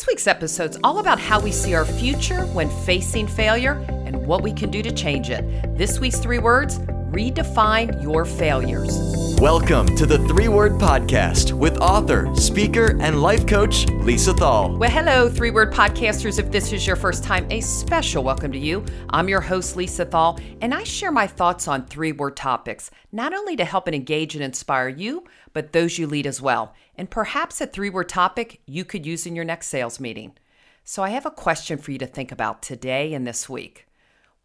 This week's episode is all about how we see our future when facing failure and what we can do to change it. This week's three words redefine your failures. Welcome to the Three Word Podcast with author, speaker, and life coach Lisa Thal. Well, hello, Three Word Podcasters. If this is your first time, a special welcome to you. I'm your host, Lisa Thal, and I share my thoughts on three word topics, not only to help and engage and inspire you, but those you lead as well. And perhaps a three word topic you could use in your next sales meeting. So I have a question for you to think about today and this week.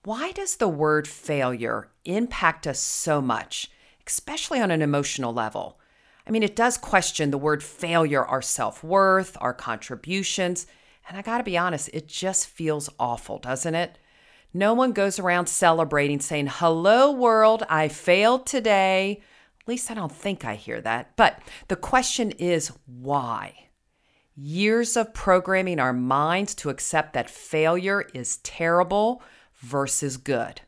Why does the word failure impact us so much, especially on an emotional level? I mean, it does question the word failure, our self worth, our contributions. And I gotta be honest, it just feels awful, doesn't it? No one goes around celebrating saying, Hello, world, I failed today. At least I don't think I hear that. But the question is, why? Years of programming our minds to accept that failure is terrible versus good.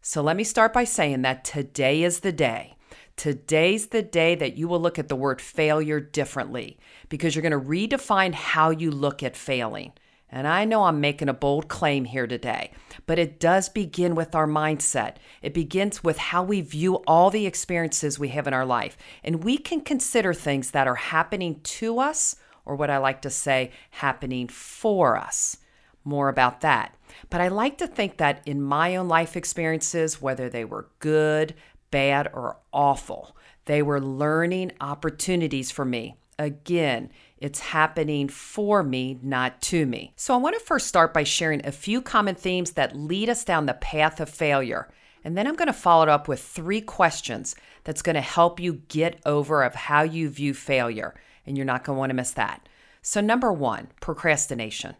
So let me start by saying that today is the day. Today's the day that you will look at the word failure differently because you're going to redefine how you look at failing. And I know I'm making a bold claim here today, but it does begin with our mindset. It begins with how we view all the experiences we have in our life. And we can consider things that are happening to us, or what I like to say, happening for us. More about that. But I like to think that in my own life experiences, whether they were good, bad, or awful, they were learning opportunities for me. Again, it's happening for me, not to me. So I want to first start by sharing a few common themes that lead us down the path of failure. And then I'm going to follow it up with three questions that's going to help you get over of how you view failure. And you're not going to want to miss that. So number 1, procrastination.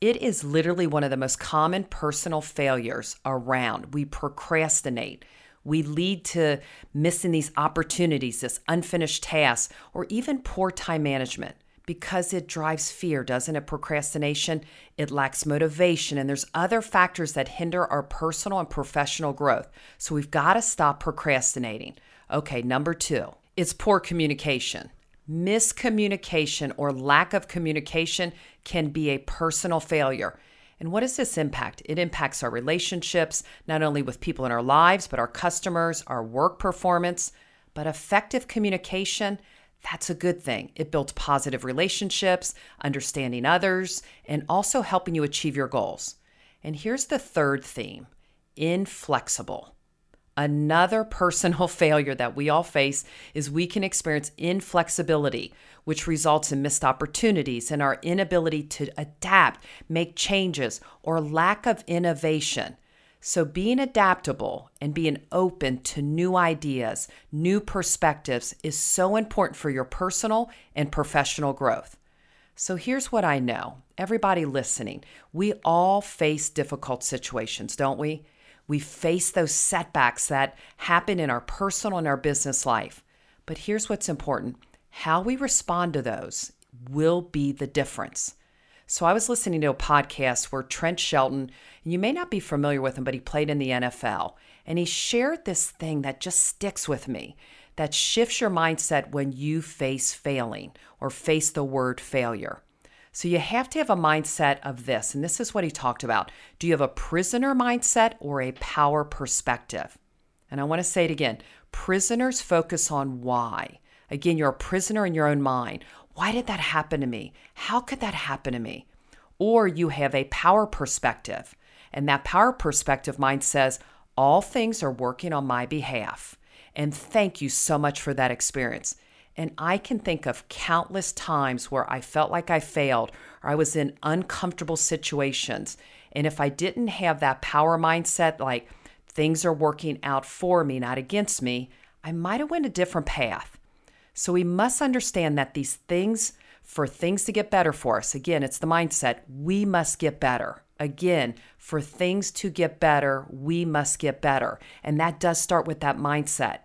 It is literally one of the most common personal failures around. We procrastinate. We lead to missing these opportunities, this unfinished task, or even poor time management because it drives fear, doesn't it? Procrastination, it lacks motivation, and there's other factors that hinder our personal and professional growth. So we've got to stop procrastinating. Okay, number two, it's poor communication. Miscommunication or lack of communication can be a personal failure. And what does this impact? It impacts our relationships, not only with people in our lives, but our customers, our work performance. But effective communication, that's a good thing. It builds positive relationships, understanding others, and also helping you achieve your goals. And here's the third theme inflexible. Another personal failure that we all face is we can experience inflexibility, which results in missed opportunities and our inability to adapt, make changes, or lack of innovation. So, being adaptable and being open to new ideas, new perspectives is so important for your personal and professional growth. So, here's what I know everybody listening, we all face difficult situations, don't we? We face those setbacks that happen in our personal and our business life. But here's what's important how we respond to those will be the difference. So I was listening to a podcast where Trent Shelton, you may not be familiar with him, but he played in the NFL, and he shared this thing that just sticks with me that shifts your mindset when you face failing or face the word failure. So you have to have a mindset of this. And this is what he talked about. Do you have a prisoner mindset or a power perspective? And I want to say it again prisoners focus on why. Again, you're a prisoner in your own mind. Why did that happen to me? How could that happen to me? Or you have a power perspective. And that power perspective mind says, all things are working on my behalf. And thank you so much for that experience. And I can think of countless times where I felt like I failed or I was in uncomfortable situations. And if I didn't have that power mindset, like things are working out for me, not against me, I might have went a different path. So we must understand that these things, for things to get better for us, again, it's the mindset, we must get better. Again, for things to get better, we must get better. And that does start with that mindset.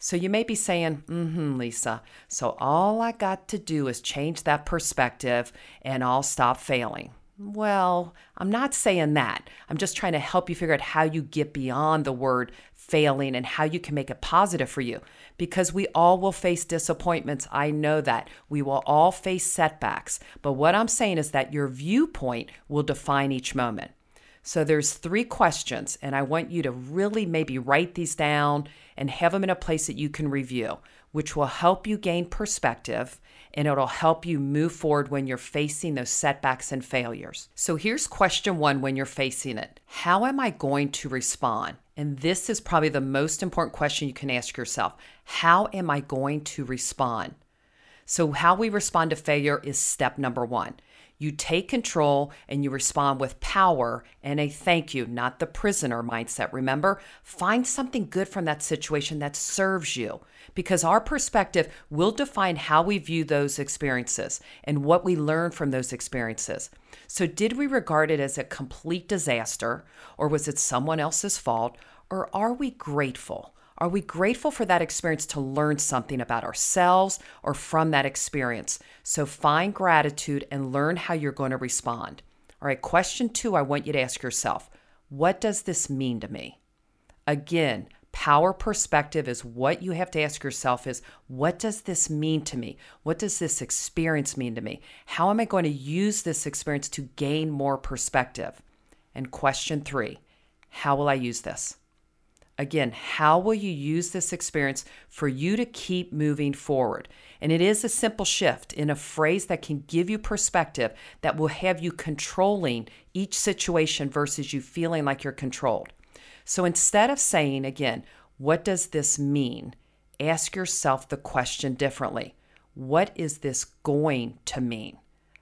So you may be saying, mm hmm, Lisa. So all I got to do is change that perspective and I'll stop failing. Well, I'm not saying that. I'm just trying to help you figure out how you get beyond the word failing and how you can make it positive for you. Because we all will face disappointments. I know that. We will all face setbacks. But what I'm saying is that your viewpoint will define each moment. So there's three questions, and I want you to really maybe write these down and have them in a place that you can review, which will help you gain perspective and it'll help you move forward when you're facing those setbacks and failures. So here's question one when you're facing it How am I going to respond? And this is probably the most important question you can ask yourself How am I going to respond? So, how we respond to failure is step number one. You take control and you respond with power and a thank you, not the prisoner mindset. Remember, find something good from that situation that serves you because our perspective will define how we view those experiences and what we learn from those experiences. So, did we regard it as a complete disaster or was it someone else's fault? Or are we grateful? Are we grateful for that experience to learn something about ourselves or from that experience? So find gratitude and learn how you're going to respond. All right, question two I want you to ask yourself What does this mean to me? Again, power perspective is what you have to ask yourself is what does this mean to me what does this experience mean to me how am i going to use this experience to gain more perspective and question 3 how will i use this Again, how will you use this experience for you to keep moving forward? And it is a simple shift in a phrase that can give you perspective that will have you controlling each situation versus you feeling like you're controlled. So instead of saying, again, what does this mean? Ask yourself the question differently What is this going to mean?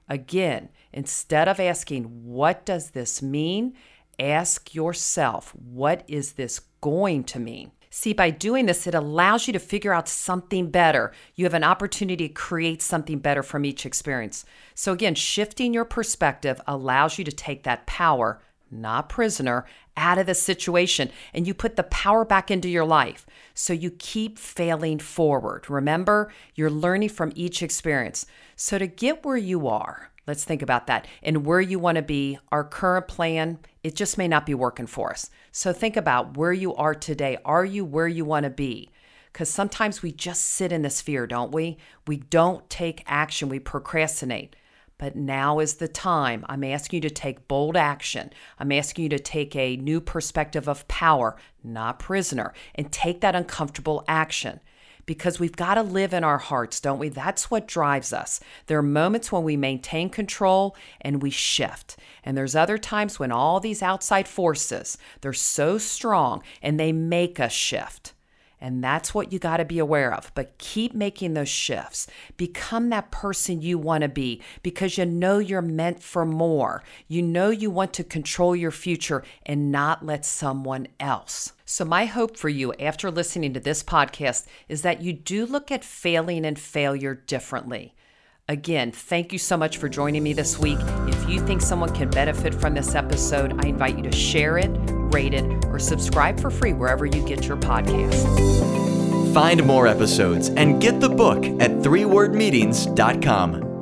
Again, instead of asking, What does this mean? Ask yourself, What is this going to mean. See, by doing this, it allows you to figure out something better. You have an opportunity to create something better from each experience. So, again, shifting your perspective allows you to take that power, not prisoner, out of the situation and you put the power back into your life. So you keep failing forward. Remember, you're learning from each experience. So, to get where you are, Let's think about that. And where you want to be, our current plan, it just may not be working for us. So think about where you are today. Are you where you want to be? Because sometimes we just sit in this fear, don't we? We don't take action, we procrastinate. But now is the time. I'm asking you to take bold action. I'm asking you to take a new perspective of power, not prisoner, and take that uncomfortable action because we've got to live in our hearts, don't we? That's what drives us. There are moments when we maintain control and we shift. And there's other times when all these outside forces, they're so strong and they make us shift. And that's what you got to be aware of. But keep making those shifts. Become that person you want to be because you know you're meant for more. You know you want to control your future and not let someone else. So, my hope for you after listening to this podcast is that you do look at failing and failure differently. Again, thank you so much for joining me this week. If you think someone can benefit from this episode, I invite you to share it rate it, or subscribe for free wherever you get your podcasts. Find more episodes and get the book at threewordmeetings.com.